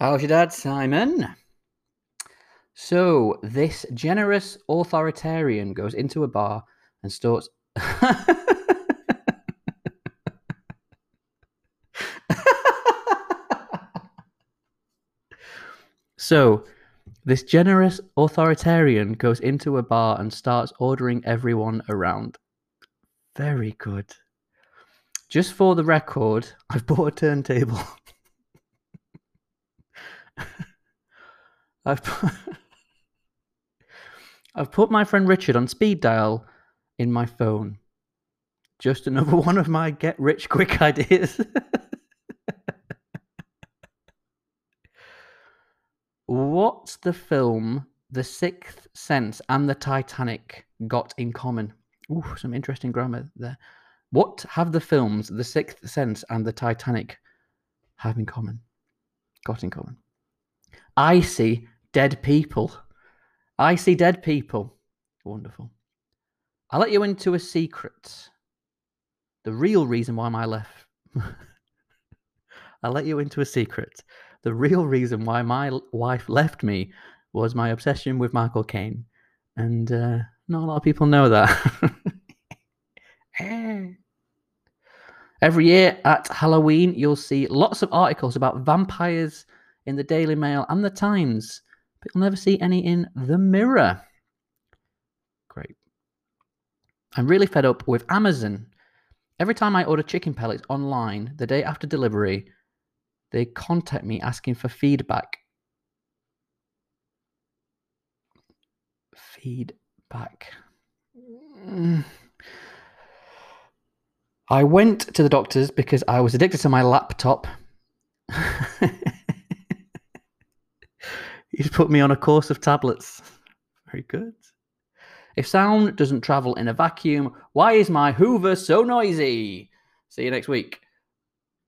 How's your dad, Simon? So, this generous authoritarian goes into a bar and starts. so, this generous authoritarian goes into a bar and starts ordering everyone around. Very good. Just for the record, I've bought a turntable. I've put, I've put my friend Richard on speed dial in my phone. Just another one of my get rich quick ideas. What's the film The Sixth Sense and The Titanic got in common? Ooh, some interesting grammar there. What have the films The Sixth Sense and The Titanic have in common? Got in common. I see dead people. I see dead people. Wonderful. I'll let you into a secret. The real reason why my left. I'll let you into a secret. The real reason why my wife left me was my obsession with Michael Caine. And uh, not a lot of people know that. Every year at Halloween, you'll see lots of articles about vampires in the Daily Mail and the Times, but you'll never see any in the Mirror. Great. I'm really fed up with Amazon. Every time I order chicken pellets online, the day after delivery, they contact me asking for feedback. Feedback. I went to the doctors because I was addicted to my laptop. He's put me on a course of tablets. Very good. If sound doesn't travel in a vacuum, why is my Hoover so noisy? See you next week.